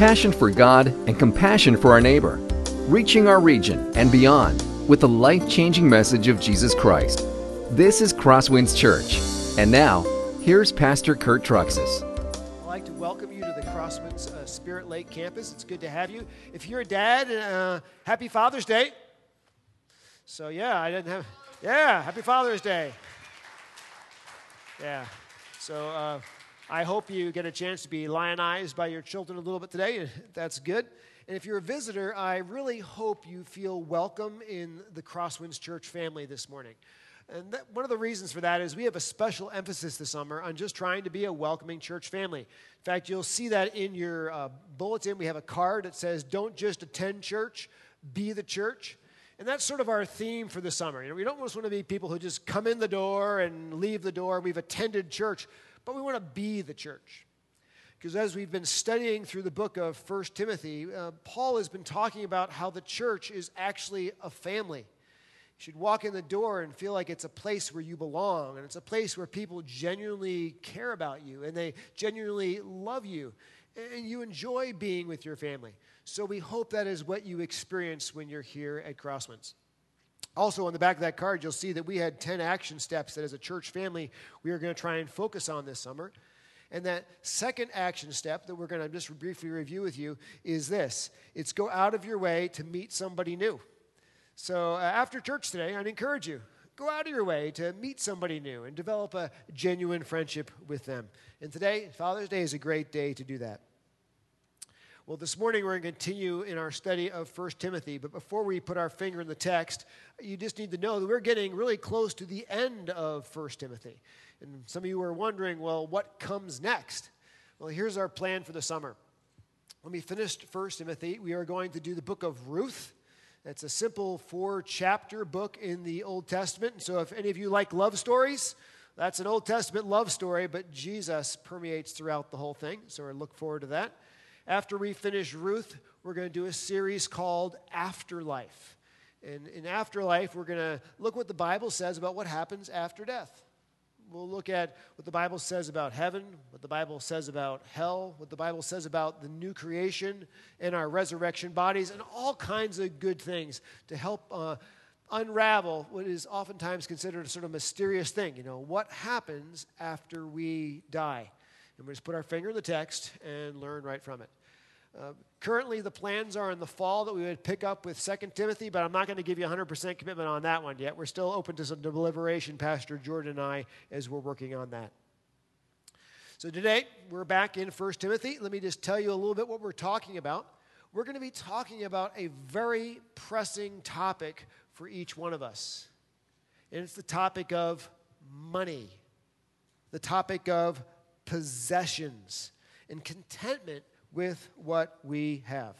passion for God and compassion for our neighbor, reaching our region and beyond with the life changing message of Jesus Christ. This is Crosswinds Church. And now, here's Pastor Kurt Truxas. I'd like to welcome you to the Crosswinds uh, Spirit Lake campus. It's good to have you. If you're a dad, uh, happy Father's Day. So, yeah, I didn't have, yeah, happy Father's Day. Yeah. So, uh, I hope you get a chance to be lionized by your children a little bit today. That's good. And if you're a visitor, I really hope you feel welcome in the Crosswinds Church family this morning. And that, one of the reasons for that is we have a special emphasis this summer on just trying to be a welcoming church family. In fact, you'll see that in your uh, bulletin. We have a card that says, Don't just attend church, be the church. And that's sort of our theme for the summer. You know, we don't just want to be people who just come in the door and leave the door. We've attended church but we want to be the church. Because as we've been studying through the book of 1 Timothy, uh, Paul has been talking about how the church is actually a family. You should walk in the door and feel like it's a place where you belong, and it's a place where people genuinely care about you and they genuinely love you, and you enjoy being with your family. So we hope that is what you experience when you're here at Crosswinds. Also, on the back of that card, you'll see that we had 10 action steps that as a church family we are going to try and focus on this summer. And that second action step that we're going to just briefly review with you is this it's go out of your way to meet somebody new. So, uh, after church today, I'd encourage you go out of your way to meet somebody new and develop a genuine friendship with them. And today, Father's Day is a great day to do that. Well, this morning we're going to continue in our study of 1 Timothy, but before we put our finger in the text, you just need to know that we're getting really close to the end of 1 Timothy. And some of you are wondering, well, what comes next? Well, here's our plan for the summer. When we finished 1 Timothy, we are going to do the book of Ruth. It's a simple four chapter book in the Old Testament. And so if any of you like love stories, that's an Old Testament love story, but Jesus permeates throughout the whole thing. So I look forward to that. After we finish Ruth, we're going to do a series called Afterlife. And in Afterlife, we're going to look what the Bible says about what happens after death. We'll look at what the Bible says about heaven, what the Bible says about hell, what the Bible says about the new creation and our resurrection bodies, and all kinds of good things to help uh, unravel what is oftentimes considered a sort of mysterious thing. You know, what happens after we die? And we just put our finger in the text and learn right from it. Uh, currently, the plans are in the fall that we would pick up with 2 Timothy, but I'm not going to give you 100% commitment on that one yet. We're still open to some deliberation, Pastor Jordan and I, as we're working on that. So today, we're back in 1 Timothy. Let me just tell you a little bit what we're talking about. We're going to be talking about a very pressing topic for each one of us, and it's the topic of money, the topic of possessions, and contentment with what we have.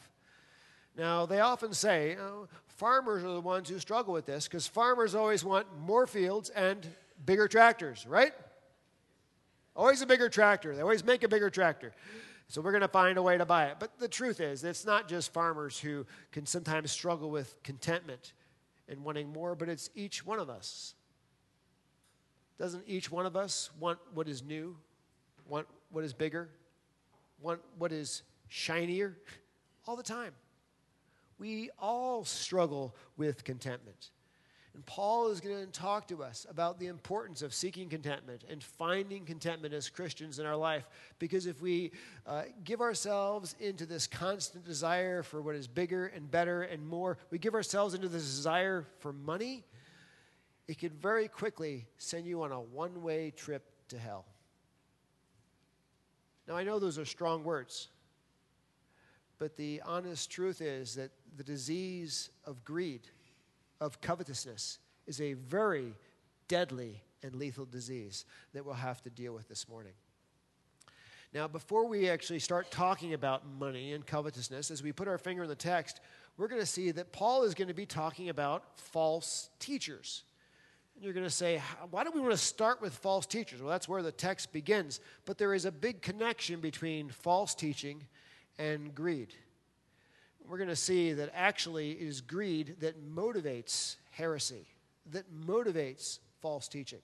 Now, they often say oh, farmers are the ones who struggle with this because farmers always want more fields and bigger tractors, right? Always a bigger tractor. They always make a bigger tractor. So we're going to find a way to buy it. But the truth is, it's not just farmers who can sometimes struggle with contentment and wanting more, but it's each one of us. Doesn't each one of us want what is new, want what is bigger, want what is shinier all the time. We all struggle with contentment. And Paul is going to talk to us about the importance of seeking contentment and finding contentment as Christians in our life. Because if we uh, give ourselves into this constant desire for what is bigger and better and more, we give ourselves into this desire for money, it could very quickly send you on a one way trip to hell. Now, I know those are strong words, but the honest truth is that the disease of greed, of covetousness, is a very deadly and lethal disease that we'll have to deal with this morning. Now, before we actually start talking about money and covetousness, as we put our finger in the text, we're going to see that Paul is going to be talking about false teachers. You're going to say, why do we want to start with false teachers? Well, that's where the text begins. But there is a big connection between false teaching and greed. We're going to see that actually it is greed that motivates heresy, that motivates false teaching.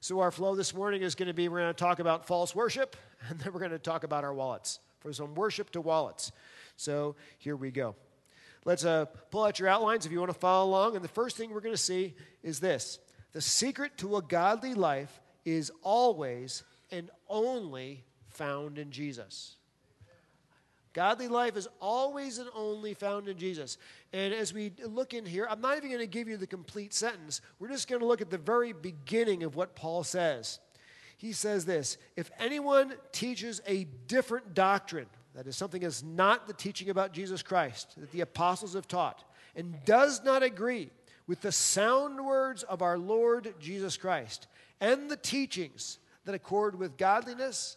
So, our flow this morning is going to be we're going to talk about false worship, and then we're going to talk about our wallets. from worship to wallets. So here we go. Let's uh, pull out your outlines if you want to follow along. And the first thing we're going to see is this the secret to a godly life is always and only found in Jesus. Godly life is always and only found in Jesus. And as we look in here, I'm not even going to give you the complete sentence. We're just going to look at the very beginning of what Paul says. He says this If anyone teaches a different doctrine, that is something that's not the teaching about Jesus Christ that the apostles have taught, and does not agree with the sound words of our Lord Jesus Christ and the teachings that accord with godliness,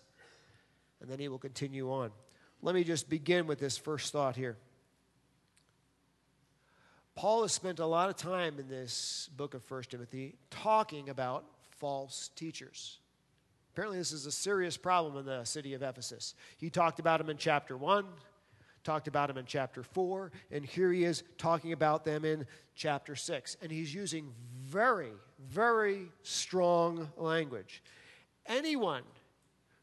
and then he will continue on. Let me just begin with this first thought here. Paul has spent a lot of time in this book of 1 Timothy talking about false teachers. Apparently, this is a serious problem in the city of Ephesus. He talked about them in chapter 1, talked about them in chapter 4, and here he is talking about them in chapter 6. And he's using very, very strong language. Anyone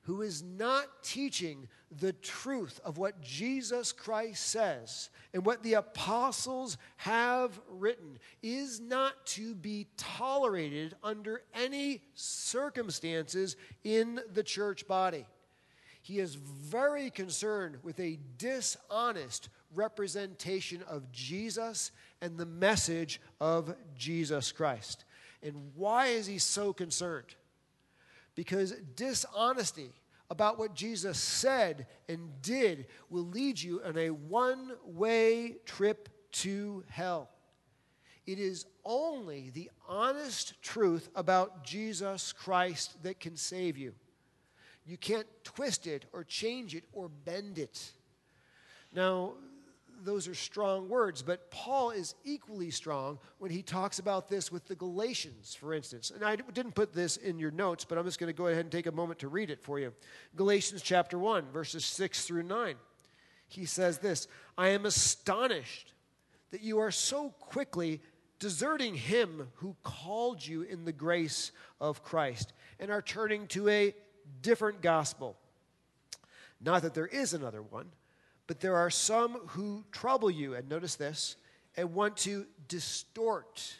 who is not teaching the truth of what Jesus Christ says and what the apostles have written is not to be tolerated under any circumstances in the church body. He is very concerned with a dishonest representation of Jesus and the message of Jesus Christ. And why is he so concerned? Because dishonesty about what Jesus said and did will lead you on a one way trip to hell. It is only the honest truth about Jesus Christ that can save you. You can't twist it or change it or bend it. Now, those are strong words, but Paul is equally strong when he talks about this with the Galatians, for instance. And I didn't put this in your notes, but I'm just going to go ahead and take a moment to read it for you. Galatians chapter 1, verses 6 through 9. He says this I am astonished that you are so quickly deserting him who called you in the grace of Christ and are turning to a different gospel. Not that there is another one but there are some who trouble you, and notice this, and want to distort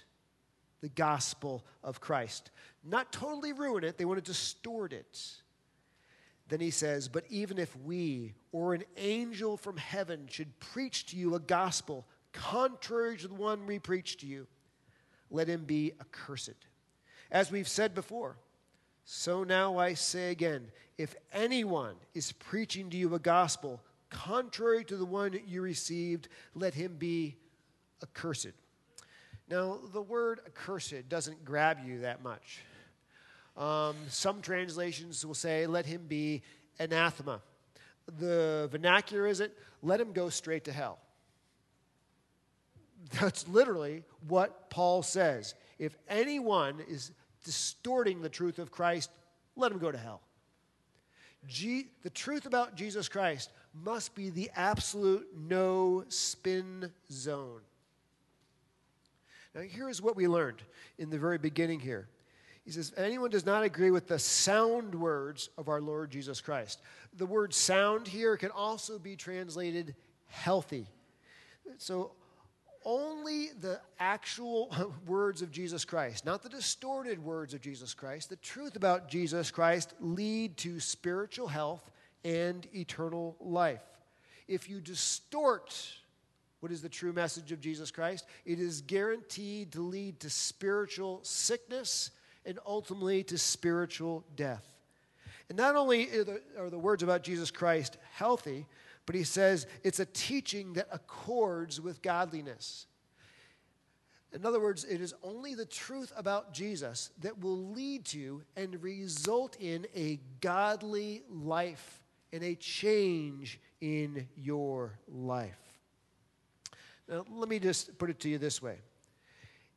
the gospel of Christ. Not totally ruin it, they want to distort it. Then he says, But even if we or an angel from heaven should preach to you a gospel contrary to the one we preach to you, let him be accursed. As we've said before, so now I say again if anyone is preaching to you a gospel contrary to the one you received, let him be accursed. Now, the word accursed doesn't grab you that much. Um, some translations will say, let him be anathema. The vernacular is it, let him go straight to hell. That's literally what Paul says. If anyone is distorting the truth of Christ, let him go to hell. The truth about Jesus Christ must be the absolute no spin zone. Now, here's what we learned in the very beginning here. He says, anyone does not agree with the sound words of our Lord Jesus Christ. The word sound here can also be translated healthy. So, only the actual words of Jesus Christ, not the distorted words of Jesus Christ, the truth about Jesus Christ lead to spiritual health and eternal life. If you distort what is the true message of Jesus Christ, it is guaranteed to lead to spiritual sickness and ultimately to spiritual death. And not only are the, are the words about Jesus Christ healthy, but he says it's a teaching that accords with godliness. In other words, it is only the truth about Jesus that will lead to and result in a godly life and a change in your life. Now, let me just put it to you this way.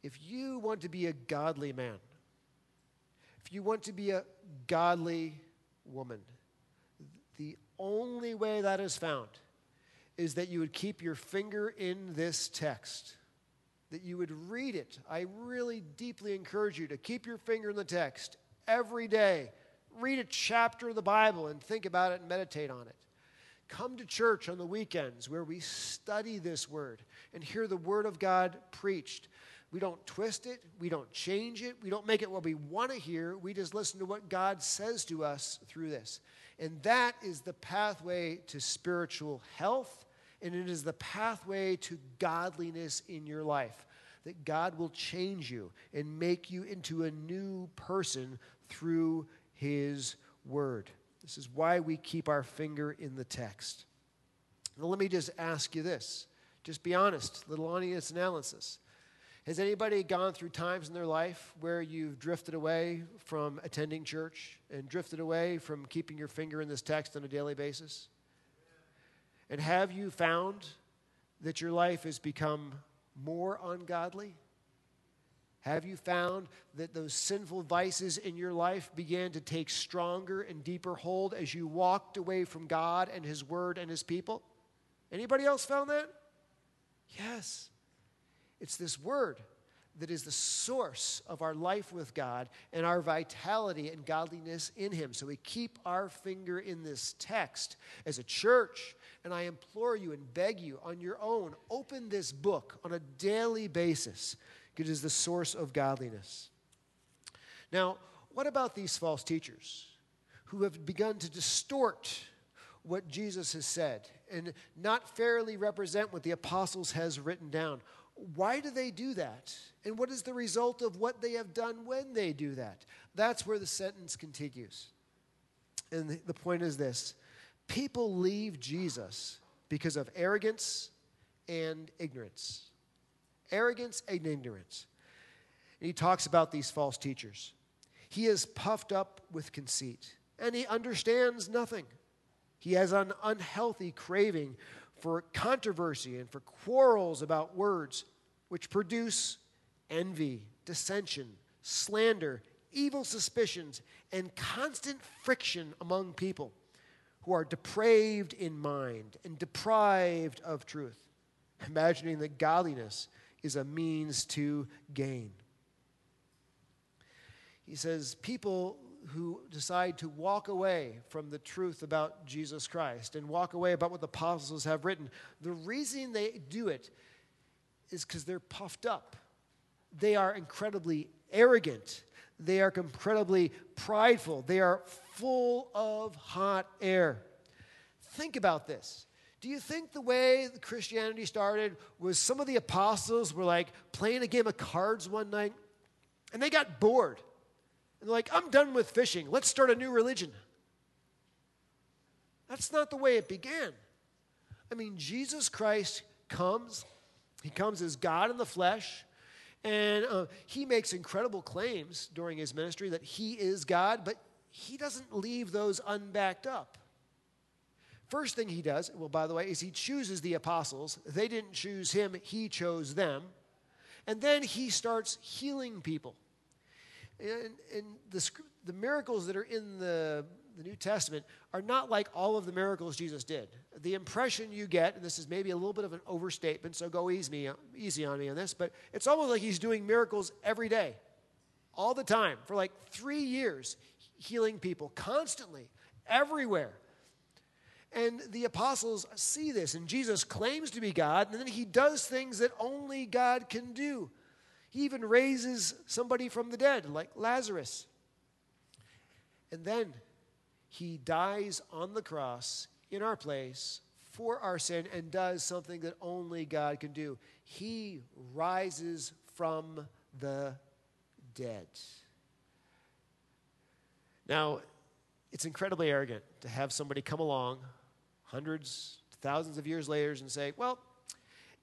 If you want to be a godly man, if you want to be a godly woman, the only way that is found is that you would keep your finger in this text, that you would read it. I really deeply encourage you to keep your finger in the text every day read a chapter of the Bible and think about it and meditate on it. Come to church on the weekends where we study this word and hear the word of God preached. We don't twist it, we don't change it, we don't make it what we want to hear. We just listen to what God says to us through this. And that is the pathway to spiritual health, and it is the pathway to godliness in your life. That God will change you and make you into a new person through His Word. This is why we keep our finger in the text. Now, let me just ask you this. Just be honest, little honest analysis. Has anybody gone through times in their life where you've drifted away from attending church and drifted away from keeping your finger in this text on a daily basis? And have you found that your life has become more ungodly? Have you found that those sinful vices in your life began to take stronger and deeper hold as you walked away from God and His Word and His people? Anybody else found that? Yes. It's this Word that is the source of our life with God and our vitality and godliness in Him. So we keep our finger in this text as a church. And I implore you and beg you on your own, open this book on a daily basis it is the source of godliness. Now, what about these false teachers who have begun to distort what Jesus has said and not fairly represent what the apostles has written down? Why do they do that? And what is the result of what they have done when they do that? That's where the sentence continues. And the point is this people leave Jesus because of arrogance and ignorance arrogance and ignorance. And he talks about these false teachers. He is puffed up with conceit, and he understands nothing. He has an unhealthy craving for controversy and for quarrels about words, which produce envy, dissension, slander, evil suspicions, and constant friction among people who are depraved in mind and deprived of truth, imagining that godliness is a means to gain. He says, people who decide to walk away from the truth about Jesus Christ and walk away about what the apostles have written, the reason they do it is because they're puffed up. They are incredibly arrogant. They are incredibly prideful. They are full of hot air. Think about this. Do you think the way Christianity started was some of the apostles were like playing a game of cards one night and they got bored? And like, I'm done with fishing. Let's start a new religion. That's not the way it began. I mean, Jesus Christ comes, he comes as God in the flesh. And uh, he makes incredible claims during his ministry that he is God, but he doesn't leave those unbacked up. First thing he does, well, by the way, is he chooses the apostles. They didn't choose him, he chose them. And then he starts healing people. And, the, the miracles that are in the, the New Testament are not like all of the miracles Jesus did. The impression you get, and this is maybe a little bit of an overstatement, so go easy, easy on me on this, but it's almost like he's doing miracles every day, all the time, for like three years, healing people constantly, everywhere. And the apostles see this, and Jesus claims to be God, and then he does things that only God can do. He even raises somebody from the dead, like Lazarus. And then he dies on the cross in our place for our sin and does something that only God can do. He rises from the dead. Now, it's incredibly arrogant to have somebody come along hundreds, thousands of years later and say, well,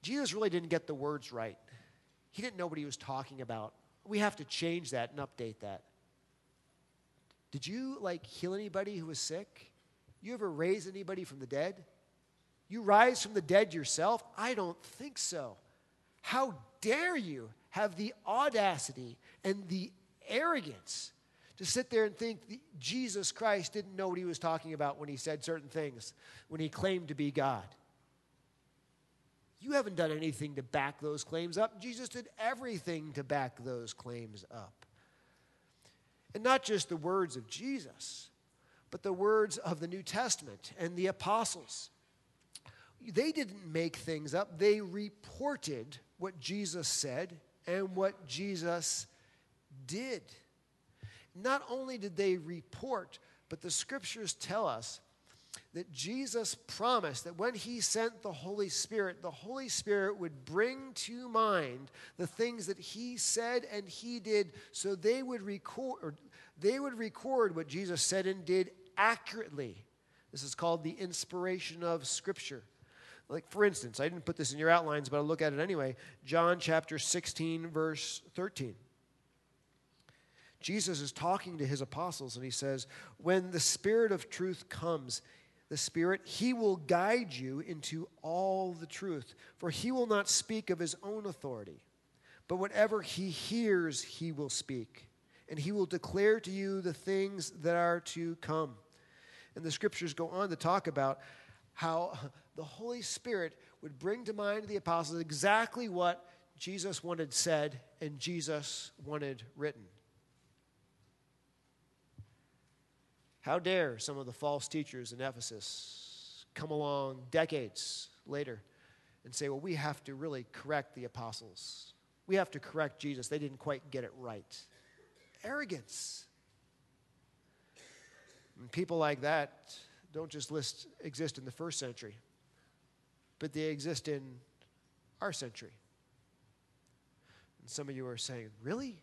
Jesus really didn't get the words right. He didn't know what he was talking about. We have to change that and update that. Did you like heal anybody who was sick? You ever raise anybody from the dead? You rise from the dead yourself? I don't think so. How dare you have the audacity and the arrogance to sit there and think Jesus Christ didn't know what he was talking about when he said certain things, when he claimed to be God. You haven't done anything to back those claims up. Jesus did everything to back those claims up. And not just the words of Jesus, but the words of the New Testament and the apostles. they didn't make things up, they reported what Jesus said and what Jesus did. Not only did they report, but the scriptures tell us that Jesus promised that when he sent the Holy Spirit, the Holy Spirit would bring to mind the things that he said and he did so they would record they would record what Jesus said and did accurately. This is called the inspiration of scripture. Like for instance, I didn't put this in your outlines, but I'll look at it anyway. John chapter 16 verse 13. Jesus is talking to his apostles and he says, When the Spirit of truth comes, the Spirit, he will guide you into all the truth. For he will not speak of his own authority, but whatever he hears, he will speak. And he will declare to you the things that are to come. And the scriptures go on to talk about how the Holy Spirit would bring to mind the apostles exactly what Jesus wanted said and Jesus wanted written. How dare some of the false teachers in Ephesus come along decades later and say, well, we have to really correct the apostles. We have to correct Jesus. They didn't quite get it right. Arrogance. And people like that don't just list, exist in the first century, but they exist in our century. And some of you are saying, really?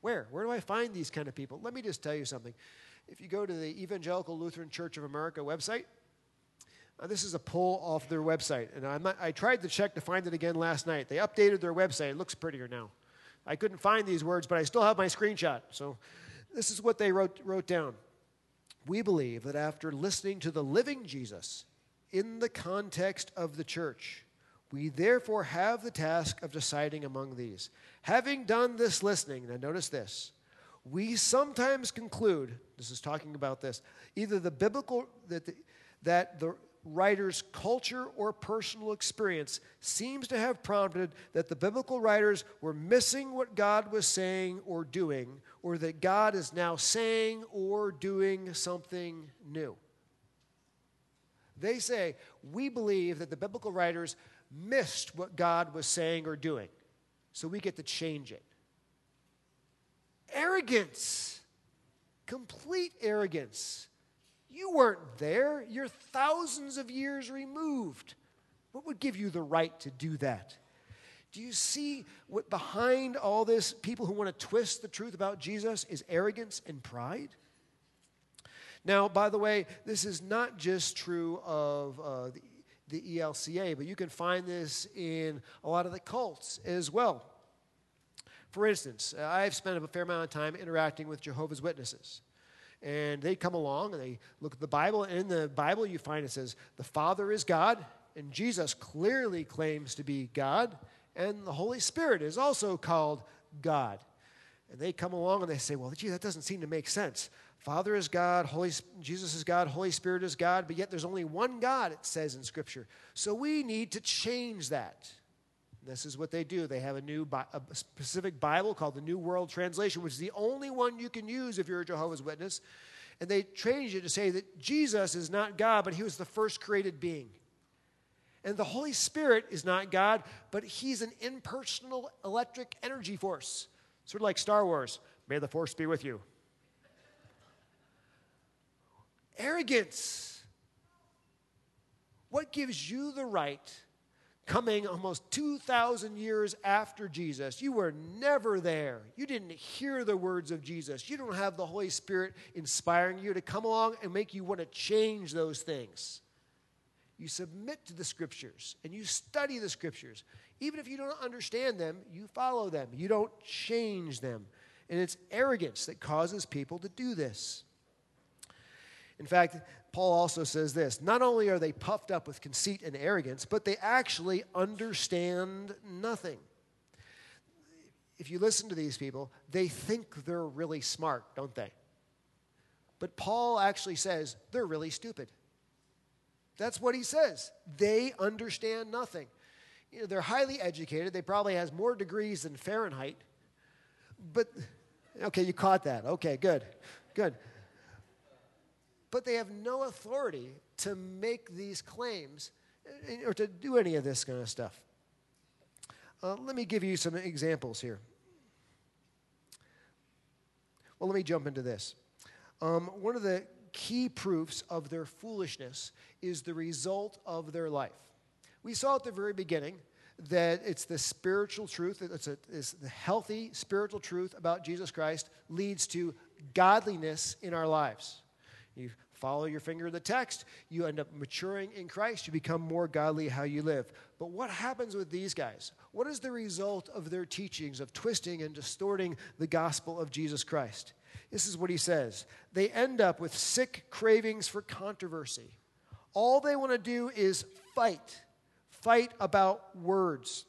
Where? Where do I find these kind of people? Let me just tell you something. If you go to the Evangelical Lutheran Church of America website, uh, this is a pull off their website. And not, i tried to check to find it again last night. They updated their website. It looks prettier now. I couldn't find these words, but I still have my screenshot. So this is what they wrote, wrote down. We believe that after listening to the living Jesus in the context of the church, we therefore have the task of deciding among these. Having done this listening, now notice this, we sometimes conclude, this is talking about this, either the biblical, that the, that the writer's culture or personal experience seems to have prompted that the biblical writers were missing what God was saying or doing, or that God is now saying or doing something new. They say, we believe that the biblical writers missed what God was saying or doing, so we get to change it arrogance, complete arrogance. You weren't there, you're thousands of years removed. What would give you the right to do that? Do you see what behind all this, people who want to twist the truth about Jesus, is arrogance and pride? Now, by the way, this is not just true of uh, the, the ELCA, but you can find this in a lot of the cults as well. For instance, uh, I've spent a fair amount of time interacting with Jehovah's Witnesses. And they come along and they look at the Bible, and in the Bible you find it says, the Father is God, and Jesus clearly claims to be God, and the Holy Spirit is also called God. And they come along and they say, well, gee, that doesn't seem to make sense. Father is God, Holy, Jesus is God, Holy Spirit is God, but yet there's only one God, it says in Scripture. So we need to change that. This is what they do. They have a new, a specific Bible called the New World Translation, which is the only one you can use if you're a Jehovah's Witness. And they change it to say that Jesus is not God, but he was the first created being. And the Holy Spirit is not God, but he's an impersonal electric energy force. Sort of like Star Wars. May the force be with you. Arrogance. What gives you the right coming almost 2,000 years after Jesus. You were never there. You didn't hear the words of Jesus. You don't have the Holy Spirit inspiring you to come along and make you want to change those things. You submit to the scriptures and you study the scriptures. Even if you don't understand them, you follow them. You don't change them. And it's arrogance that causes people to do this. In fact, Paul also says this not only are they puffed up with conceit and arrogance, but they actually understand nothing. If you listen to these people, they think they're really smart, don't they? But Paul actually says they're really stupid. That's what he says. They understand nothing. You know, they're highly educated. They probably has more degrees than Fahrenheit. But okay, you caught that. Okay, good. Good but they have no authority to make these claims or to do any of this kind of stuff. Uh, let me give you some examples here. Well, let me jump into this. Um, one of the key proofs of their foolishness is the result of their life. We saw at the very beginning that it's the spiritual truth, it's, a, it's the healthy spiritual truth about Jesus Christ leads to godliness in our lives. You follow your finger in the text, you end up maturing in Christ, you become more godly how you live. But what happens with these guys? What is the result of their teachings of twisting and distorting the gospel of Jesus Christ? This is what he says. They end up with sick cravings for controversy. All they want to do is fight, fight about words.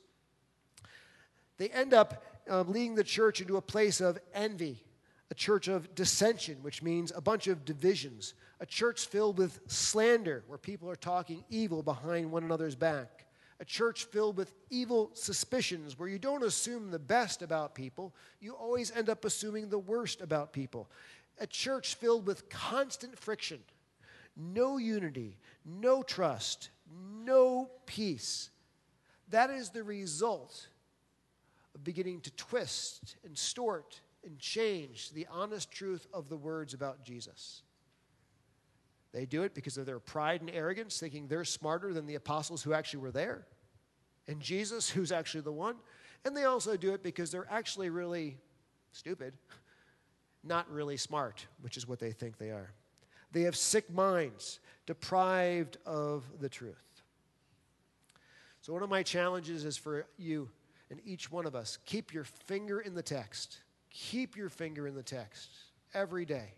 They end up um, leading the church into a place of envy, a church of dissension, which means a bunch of divisions, a church filled with slander, where people are talking evil behind one another's back, a church filled with evil suspicions, where you don't assume the best about people, you always end up assuming the worst about people, a church filled with constant friction, no unity, no trust, no peace. That is the result of beginning to twist and stort and change the honest truth of the words about Jesus. They do it because of their pride and arrogance, thinking they're smarter than the apostles who actually were there, and Jesus, who's actually the one. And they also do it because they're actually really stupid, not really smart, which is what they think they are. They have sick minds, deprived of the truth. So, one of my challenges is for you and each one of us keep your finger in the text Keep your finger in the text every day.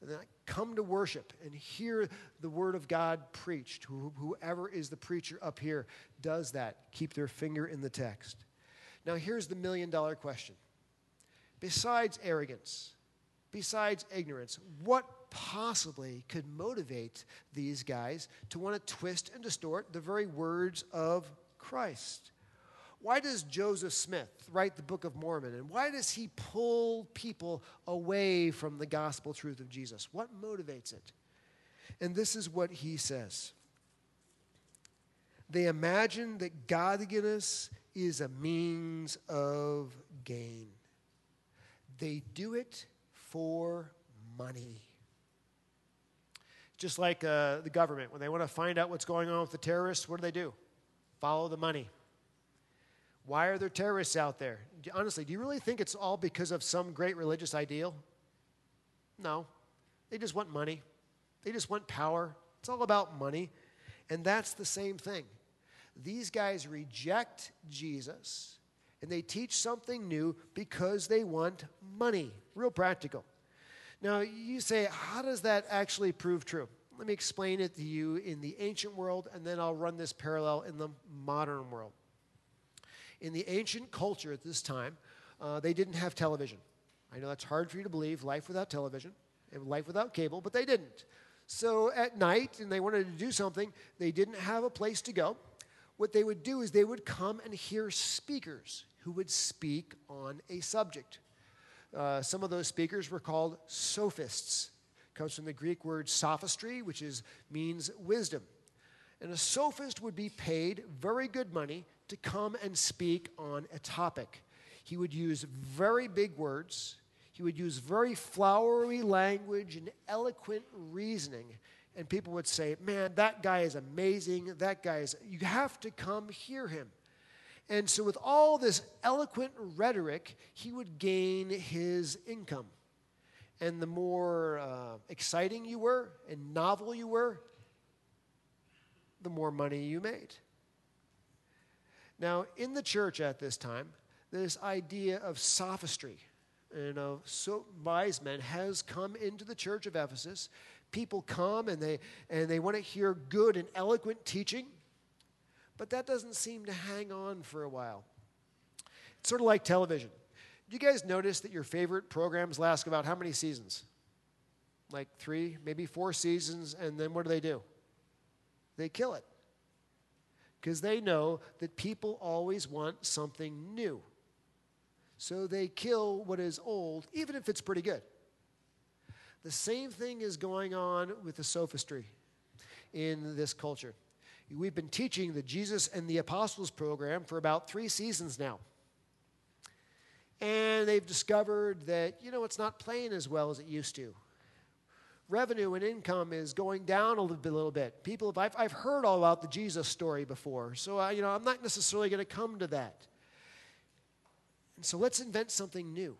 And then come to worship and hear the word of God preached. Whoever is the preacher up here does that. Keep their finger in the text. Now, here's the million dollar question. Besides arrogance, besides ignorance, what possibly could motivate these guys to want to twist and distort the very words of Christ? Why does Joseph Smith write the Book of Mormon? And why does he pull people away from the gospel truth of Jesus? What motivates it? And this is what he says They imagine that godliness is a means of gain, they do it for money. Just like uh, the government, when they want to find out what's going on with the terrorists, what do they do? Follow the money. Why are there terrorists out there? Honestly, do you really think it's all because of some great religious ideal? No. They just want money, they just want power. It's all about money. And that's the same thing. These guys reject Jesus and they teach something new because they want money. Real practical. Now, you say, how does that actually prove true? Let me explain it to you in the ancient world, and then I'll run this parallel in the modern world. In the ancient culture at this time, uh, they didn't have television. I know that's hard for you to believe, life without television and life without cable, but they didn't. So at night, and they wanted to do something, they didn't have a place to go. What they would do is they would come and hear speakers who would speak on a subject. Uh, some of those speakers were called sophists. It comes from the Greek word sophistry, which is, means wisdom. And a sophist would be paid very good money to come and speak on a topic. He would use very big words, he would use very flowery language and eloquent reasoning. And people would say, Man, that guy is amazing. That guy is, you have to come hear him. And so, with all this eloquent rhetoric, he would gain his income. And the more uh, exciting you were and novel you were, the more money you made. Now, in the church at this time, this idea of sophistry and of so wise men has come into the church of Ephesus. People come and they and they want to hear good and eloquent teaching, but that doesn't seem to hang on for a while. It's sort of like television. Do you guys notice that your favorite programs last about how many seasons? Like three, maybe four seasons, and then what do they do? They kill it because they know that people always want something new. So they kill what is old, even if it's pretty good. The same thing is going on with the sophistry in this culture. We've been teaching the Jesus and the Apostles program for about three seasons now. And they've discovered that, you know, it's not playing as well as it used to. Revenue and income is going down a little bit. Little bit. People, I've, I've heard all about the Jesus story before, so uh, you know I'm not necessarily going to come to that. And so let's invent something new.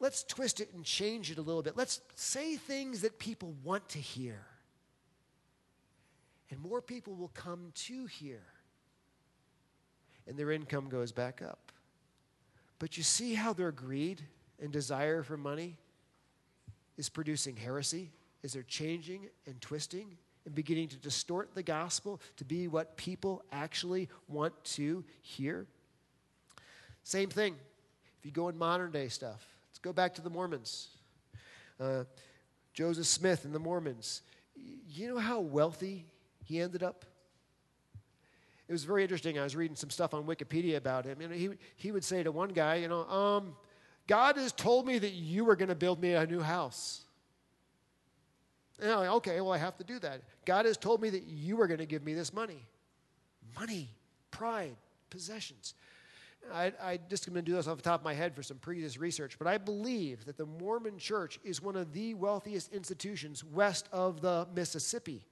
Let's twist it and change it a little bit. Let's say things that people want to hear and more people will come to here, and their income goes back up. But you see how their greed and desire for money is producing heresy, is they're changing and twisting and beginning to distort the gospel to be what people actually want to hear. Same thing. If you go in modern day stuff, let's go back to the Mormons. Uh, Joseph Smith and the Mormons. You know how wealthy he ended up. It was very interesting. I was reading some stuff on Wikipedia about him. And he, he would say to one guy, you know, um, God has told me that you are going to build me a new house. And I'm like, okay, well, I have to do that. God has told me that you are going to give me this money. Money, pride, possessions. I, I just going to do this off the top of my head for some previous research, but I believe that the Mormon church is one of the wealthiest institutions west of the Mississippi.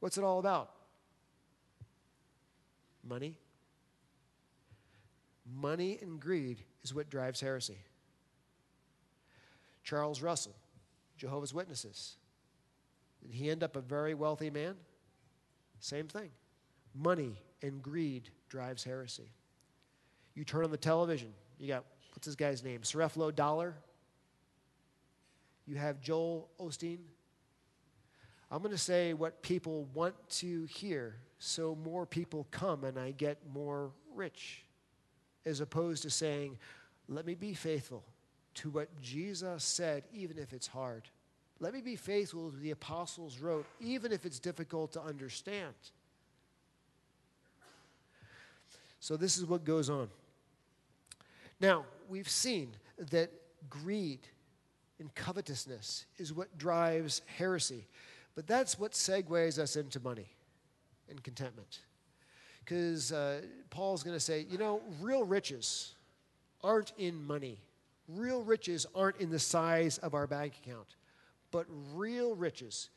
What's it all about? Money. Money and greed is what drives heresy. Charles Russell, Jehovah's Witnesses. Did he end up a very wealthy man? Same thing. Money and greed drives heresy. You turn on the television, you got, what's this guy's name? Creflo Dollar. You have Joel Osteen. I'm going to say what people want to hear so more people come and I get more rich, as opposed to saying, let me be faithful to what Jesus said, even if it's hard. Let me be faithful to the apostles wrote, even if it's difficult to understand. So, this is what goes on. Now, we've seen that greed and covetousness is what drives heresy. But that's what segues us into money and contentment. Because uh, Paul's going to say, you know, real riches aren't in money. Real riches aren't in the size of our bank account. But real riches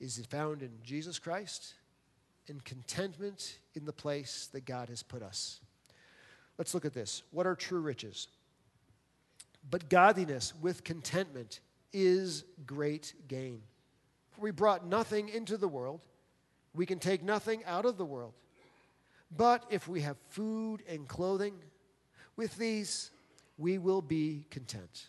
is found in Jesus Christ and contentment in the place that God has put us. Let's look at this. What are true riches? But godliness with contentment is great gain. For we brought nothing into the world, we can take nothing out of the world. But if we have food and clothing, with these we will be content.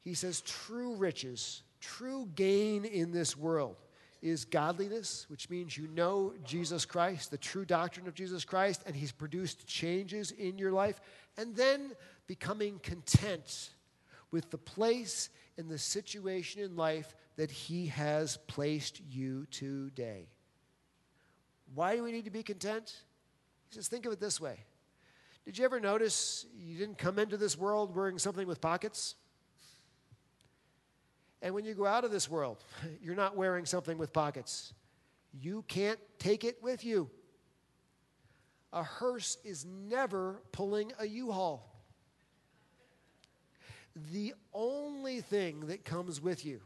He says, true riches, true gain in this world is godliness, which means you know Jesus Christ, the true doctrine of Jesus Christ, and He's produced changes in your life, and then becoming content with the place and the situation in life that He has placed you today. Why do we need to be content? He says, think of it this way. Did you ever notice you didn't come into this world wearing something with pockets? And when you go out of this world, you're not wearing something with pockets. You can't take it with you. A hearse is never pulling a U haul. The only thing that comes with you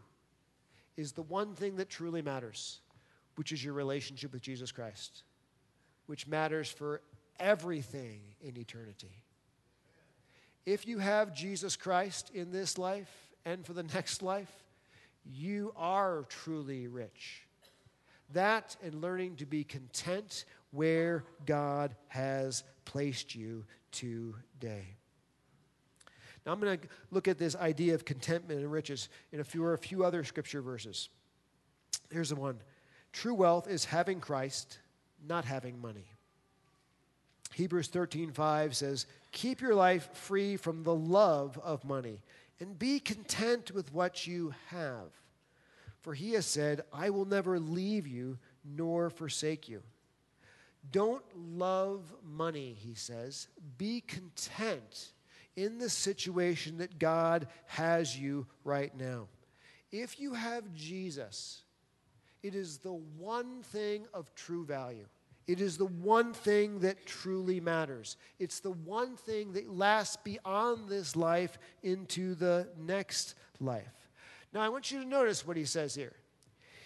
is the one thing that truly matters, which is your relationship with Jesus Christ, which matters for everything in eternity. If you have Jesus Christ in this life and for the next life, you are truly rich. That and learning to be content where God has placed you today. Now, I'm going to look at this idea of contentment and riches in a few, or a few other scripture verses. Here's the one True wealth is having Christ, not having money. Hebrews 13:5 says, "Keep your life free from the love of money, and be content with what you have. For he has said, I will never leave you nor forsake you." Don't love money, he says. Be content in the situation that God has you right now. If you have Jesus, It is the one thing of true value. It is the one thing that truly matters. It's the one thing that lasts beyond this life into the next life. Now, I want you to notice what he says here.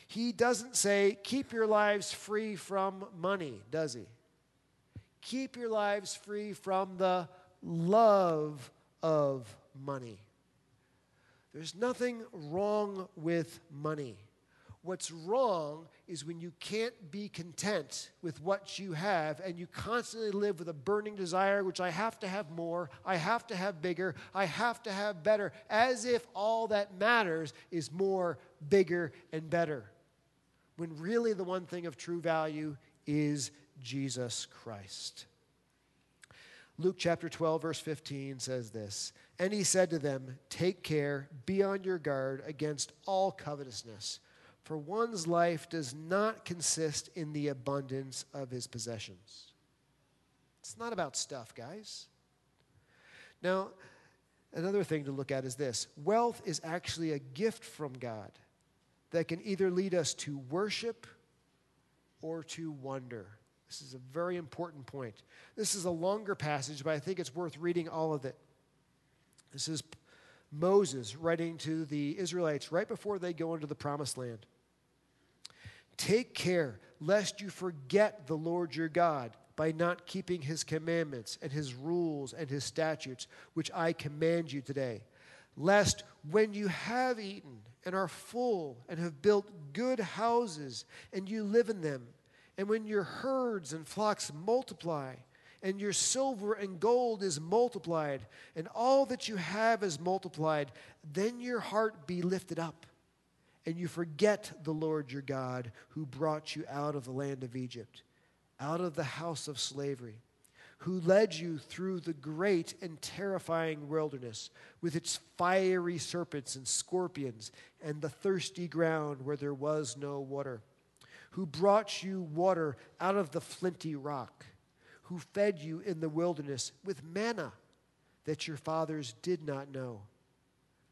He doesn't say, keep your lives free from money, does he? Keep your lives free from the love of money. There's nothing wrong with money. What's wrong is when you can't be content with what you have and you constantly live with a burning desire, which I have to have more, I have to have bigger, I have to have better, as if all that matters is more, bigger, and better. When really the one thing of true value is Jesus Christ. Luke chapter 12, verse 15 says this And he said to them, Take care, be on your guard against all covetousness, for one's life does not consist in the abundance of his possessions. It's not about stuff, guys. Now, another thing to look at is this wealth is actually a gift from God that can either lead us to worship or to wonder. This is a very important point. This is a longer passage, but I think it's worth reading all of it. This is Moses writing to the Israelites right before they go into the promised land. Take care lest you forget the Lord your God by not keeping his commandments and his rules and his statutes, which I command you today. Lest when you have eaten and are full and have built good houses and you live in them, and when your herds and flocks multiply, and your silver and gold is multiplied, and all that you have is multiplied, then your heart be lifted up, and you forget the Lord your God who brought you out of the land of Egypt, out of the house of slavery, who led you through the great and terrifying wilderness with its fiery serpents and scorpions, and the thirsty ground where there was no water who brought you water out of the flinty rock, who fed you in the wilderness with manna that your fathers did not know,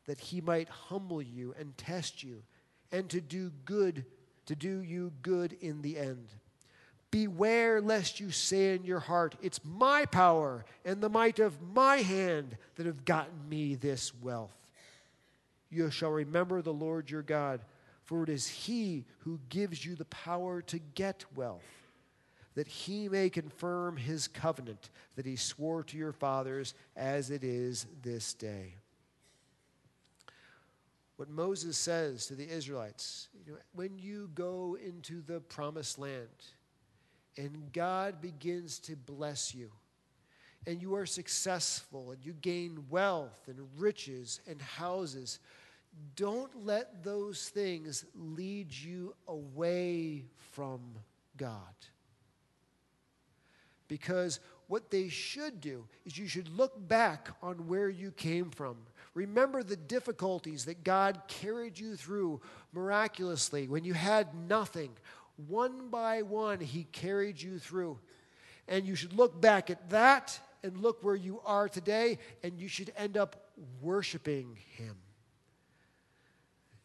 that he might humble you and test you, and to do good, to do you good in the end. Beware lest you say in your heart, It's my power and the might of my hand that have gotten me this wealth. You shall remember the Lord your God for it is he who gives you the power to get wealth, that he may confirm his covenant that he swore to your fathers as it is this day. What Moses says to the Israelites you know, when you go into the promised land and God begins to bless you, and you are successful and you gain wealth and riches and houses, don't let those things lead you away from God. Because what they should do is you should look back on where you came from. Remember the difficulties that God carried you through miraculously when you had nothing. One by one, He carried you through. And you should look back at that and look where you are today, and you should end up worshiping Him.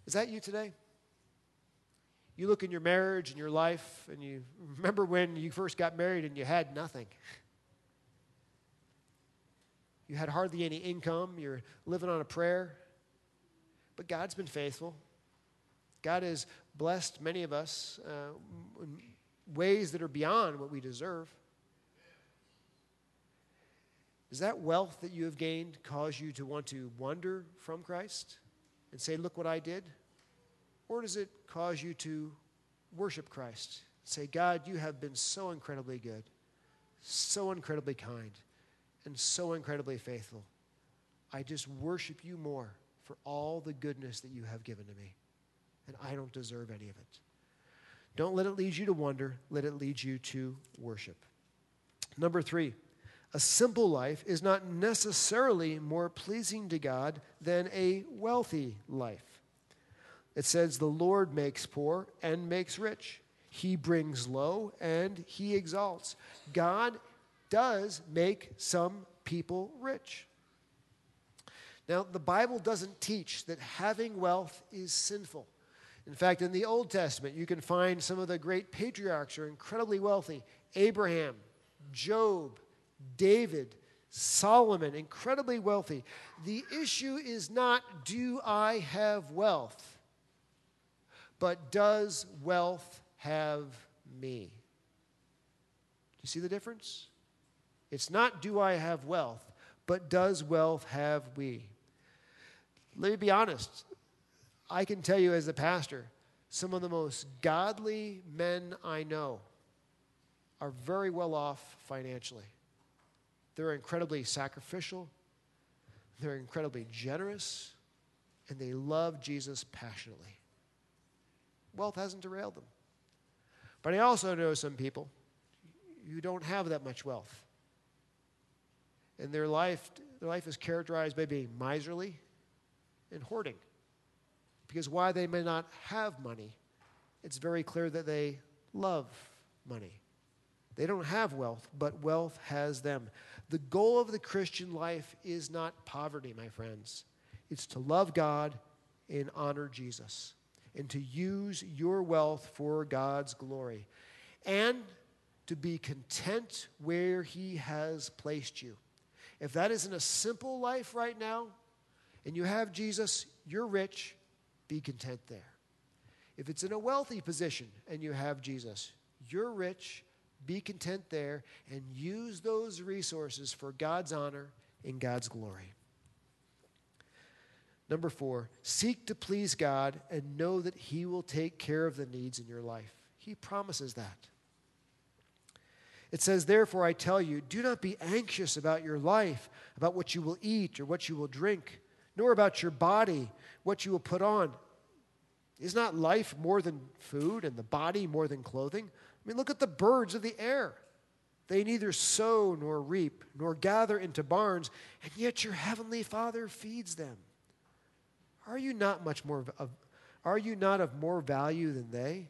Is that you today? You look in your marriage and your life, and you remember when you first got married and you had nothing. You had hardly any income. You're living on a prayer. But God's been faithful. God has blessed many of us uh, in ways that are beyond what we deserve. Does that wealth that you have gained cause you to want to wander from Christ? and say, Look what I did? Or does it cause you to worship Christ? Say, God, you have been so incredibly good, so incredibly kind, and so incredibly faithful. I just worship you more for all the goodness that you have given to me. And I don't deserve any of it. Don't let it lead you to wonder, let it lead you to worship. Number three, a simple life is not necessarily more pleasing to God than a wealthy life. It says, The Lord makes poor and makes rich. He brings low and he exalts. God does make some people rich. Now, the Bible doesn't teach that having wealth is sinful. In fact, in the Old Testament, you can find some of the great patriarchs are incredibly wealthy Abraham, Job, David, Solomon, incredibly wealthy. The issue is not do I have wealth, but does wealth have me? Do you see the difference? It's not do I have wealth, but does wealth have we? Let me be honest. I can tell you as a pastor, some of the most godly men I know are very well off financially. They're incredibly sacrificial, they're incredibly generous, and they love Jesus passionately. Wealth hasn't derailed them. But I also know some people who don't have that much wealth. And their life, their life is characterized by being miserly and hoarding. Because while they may not have money, it's very clear that they love money. They don't have wealth, but wealth has them. The goal of the Christian life is not poverty, my friends. It's to love God and honor Jesus and to use your wealth for God's glory and to be content where He has placed you. If that isn't a simple life right now and you have Jesus, you're rich, be content there. If it's in a wealthy position and you have Jesus, you're rich, be content there, and use those resources for God's honor and God's glory. Number four, seek to please God and know that He will take care of the needs in your life. He promises that. It says, Therefore, I tell you, do not be anxious about your life, about what you will eat or what you will drink, nor about your body, what you will put on. Is not life more than food and the body more than clothing? I mean, look at the birds of the air. They neither sow nor reap nor gather into barns, and yet your heavenly Father feeds them. Are you not much more of, are you not of more value than they?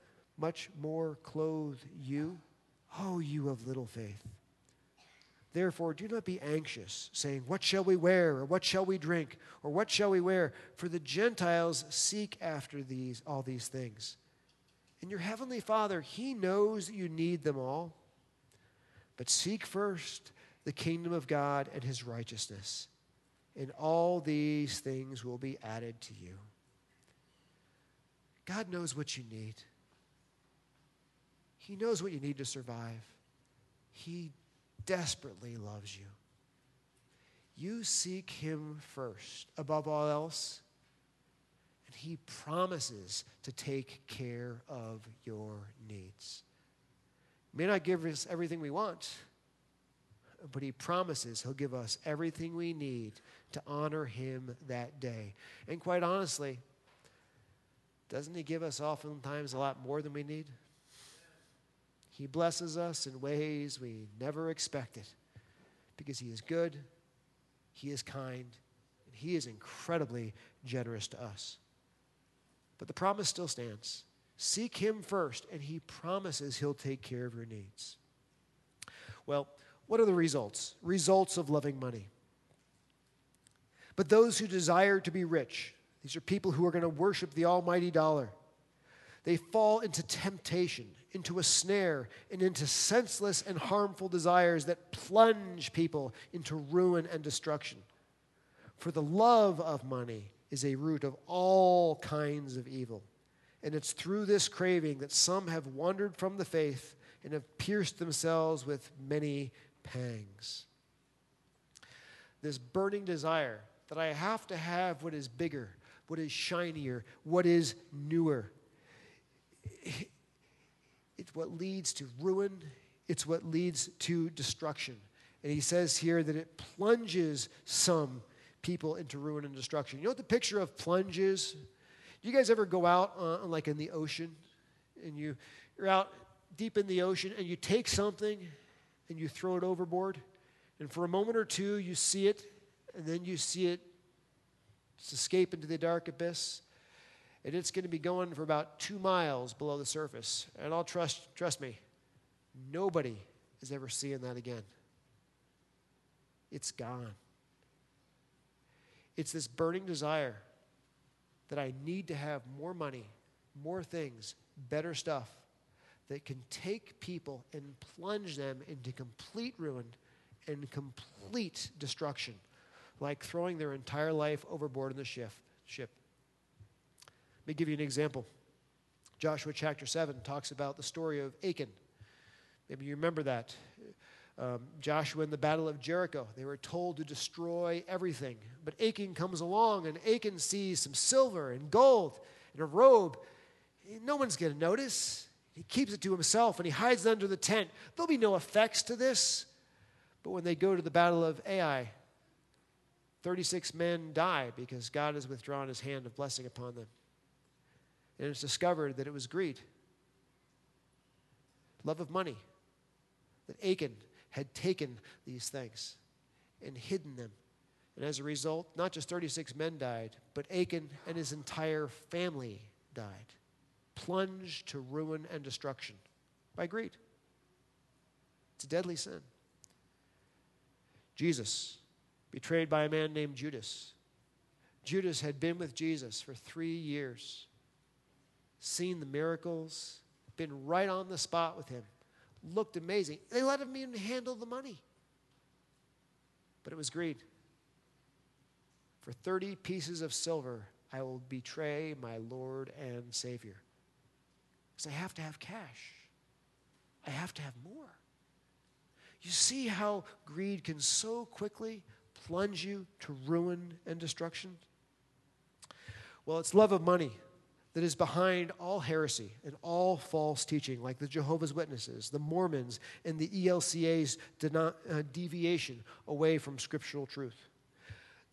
much more clothe you? Oh, you of little faith. Therefore, do not be anxious, saying, What shall we wear, or what shall we drink, or what shall we wear? For the Gentiles seek after these, all these things. And your heavenly Father, He knows that you need them all. But seek first the kingdom of God and His righteousness, and all these things will be added to you. God knows what you need. He knows what you need to survive. He desperately loves you. You seek Him first above all else, and He promises to take care of your needs. He may not give us everything we want, but He promises He'll give us everything we need to honor Him that day. And quite honestly, doesn't He give us oftentimes a lot more than we need? He blesses us in ways we never expected because He is good, He is kind, and He is incredibly generous to us. But the promise still stands. Seek Him first, and He promises He'll take care of your needs. Well, what are the results? Results of loving money. But those who desire to be rich, these are people who are going to worship the almighty dollar. They fall into temptation, into a snare, and into senseless and harmful desires that plunge people into ruin and destruction. For the love of money is a root of all kinds of evil. And it's through this craving that some have wandered from the faith and have pierced themselves with many pangs. This burning desire that I have to have what is bigger, what is shinier, what is newer it's what leads to ruin, it's what leads to destruction. And he says here that it plunges some people into ruin and destruction. You know what the picture of plunges? You guys ever go out uh, like in the ocean and you, you're out deep in the ocean and you take something and you throw it overboard? And for a moment or two, you see it, and then you see it escape into the dark abyss. And it's going to be going for about two miles below the surface. And I'll trust, trust me, nobody is ever seeing that again. It's gone. It's this burning desire that I need to have more money, more things, better stuff that can take people and plunge them into complete ruin and complete destruction, like throwing their entire life overboard in the ship. ship. Me give you an example. Joshua chapter 7 talks about the story of Achan. Maybe you remember that. Um, Joshua in the Battle of Jericho, they were told to destroy everything. But Achan comes along, and Achan sees some silver and gold and a robe. No one's going to notice. He keeps it to himself and he hides it under the tent. There'll be no effects to this. But when they go to the Battle of Ai, 36 men die because God has withdrawn his hand of blessing upon them. And it's discovered that it was greed, love of money, that Achan had taken these things and hidden them. And as a result, not just 36 men died, but Achan and his entire family died, plunged to ruin and destruction by greed. It's a deadly sin. Jesus, betrayed by a man named Judas. Judas had been with Jesus for three years, seen the miracles, been right on the spot with him looked amazing. They let him even handle the money. But it was greed. For 30 pieces of silver, I will betray my Lord and Savior. Because I have to have cash, I have to have more. You see how greed can so quickly plunge you to ruin and destruction? Well, it's love of money that is behind all heresy and all false teaching, like the Jehovah's Witnesses, the Mormons, and the ELCA's uh, deviation away from scriptural truth.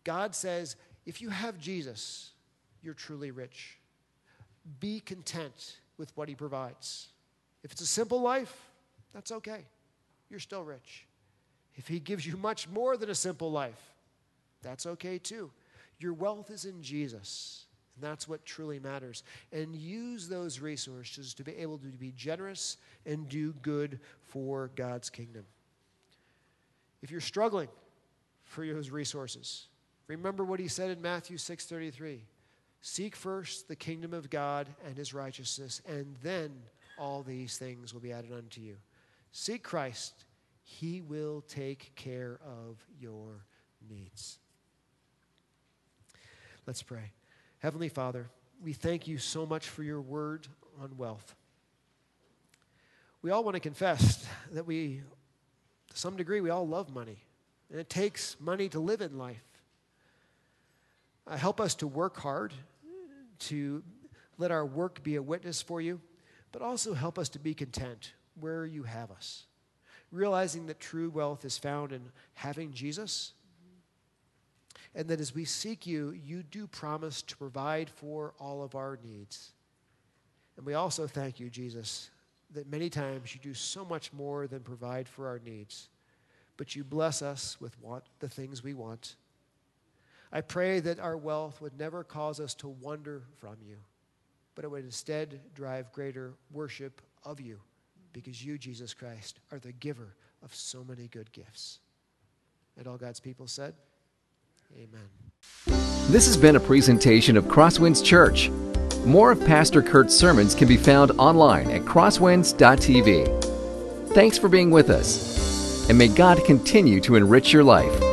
God says, if you have Jesus, you're truly rich. Be content with what he provides. If it's a simple life, that's okay. You're still rich. If he gives you much more than a simple life, that's okay too. Your wealth is in Jesus. That's what truly matters. And use those resources to be able to be generous and do good for God's kingdom. If you're struggling for those resources, remember what he said in Matthew 6:33. Seek first the kingdom of God and his righteousness, and then all these things will be added unto you. Seek Christ, he will take care of your needs. Let's pray. Heavenly Father, we thank you so much for your word on wealth. We all want to confess that we, to some degree, we all love money, and it takes money to live in life. Uh, help us to work hard, to let our work be a witness for you, but also help us to be content where you have us. Realizing that true wealth is found in having Jesus and that as we seek you, you do promise to provide for all of our needs. And we also thank you, Jesus, that many times you do so much more than provide for our needs, but you bless us with what, the things we want. I pray that our wealth would never cause us to wander from you, but it would instead drive greater worship of you because you, Jesus Christ, are the giver of so many good gifts. And all God's people said, Amen. This has been a presentation of Crosswinds Church. More of Pastor Kurt's sermons can be found online at crosswinds.tv. Thanks for being with us, and may God continue to enrich your life.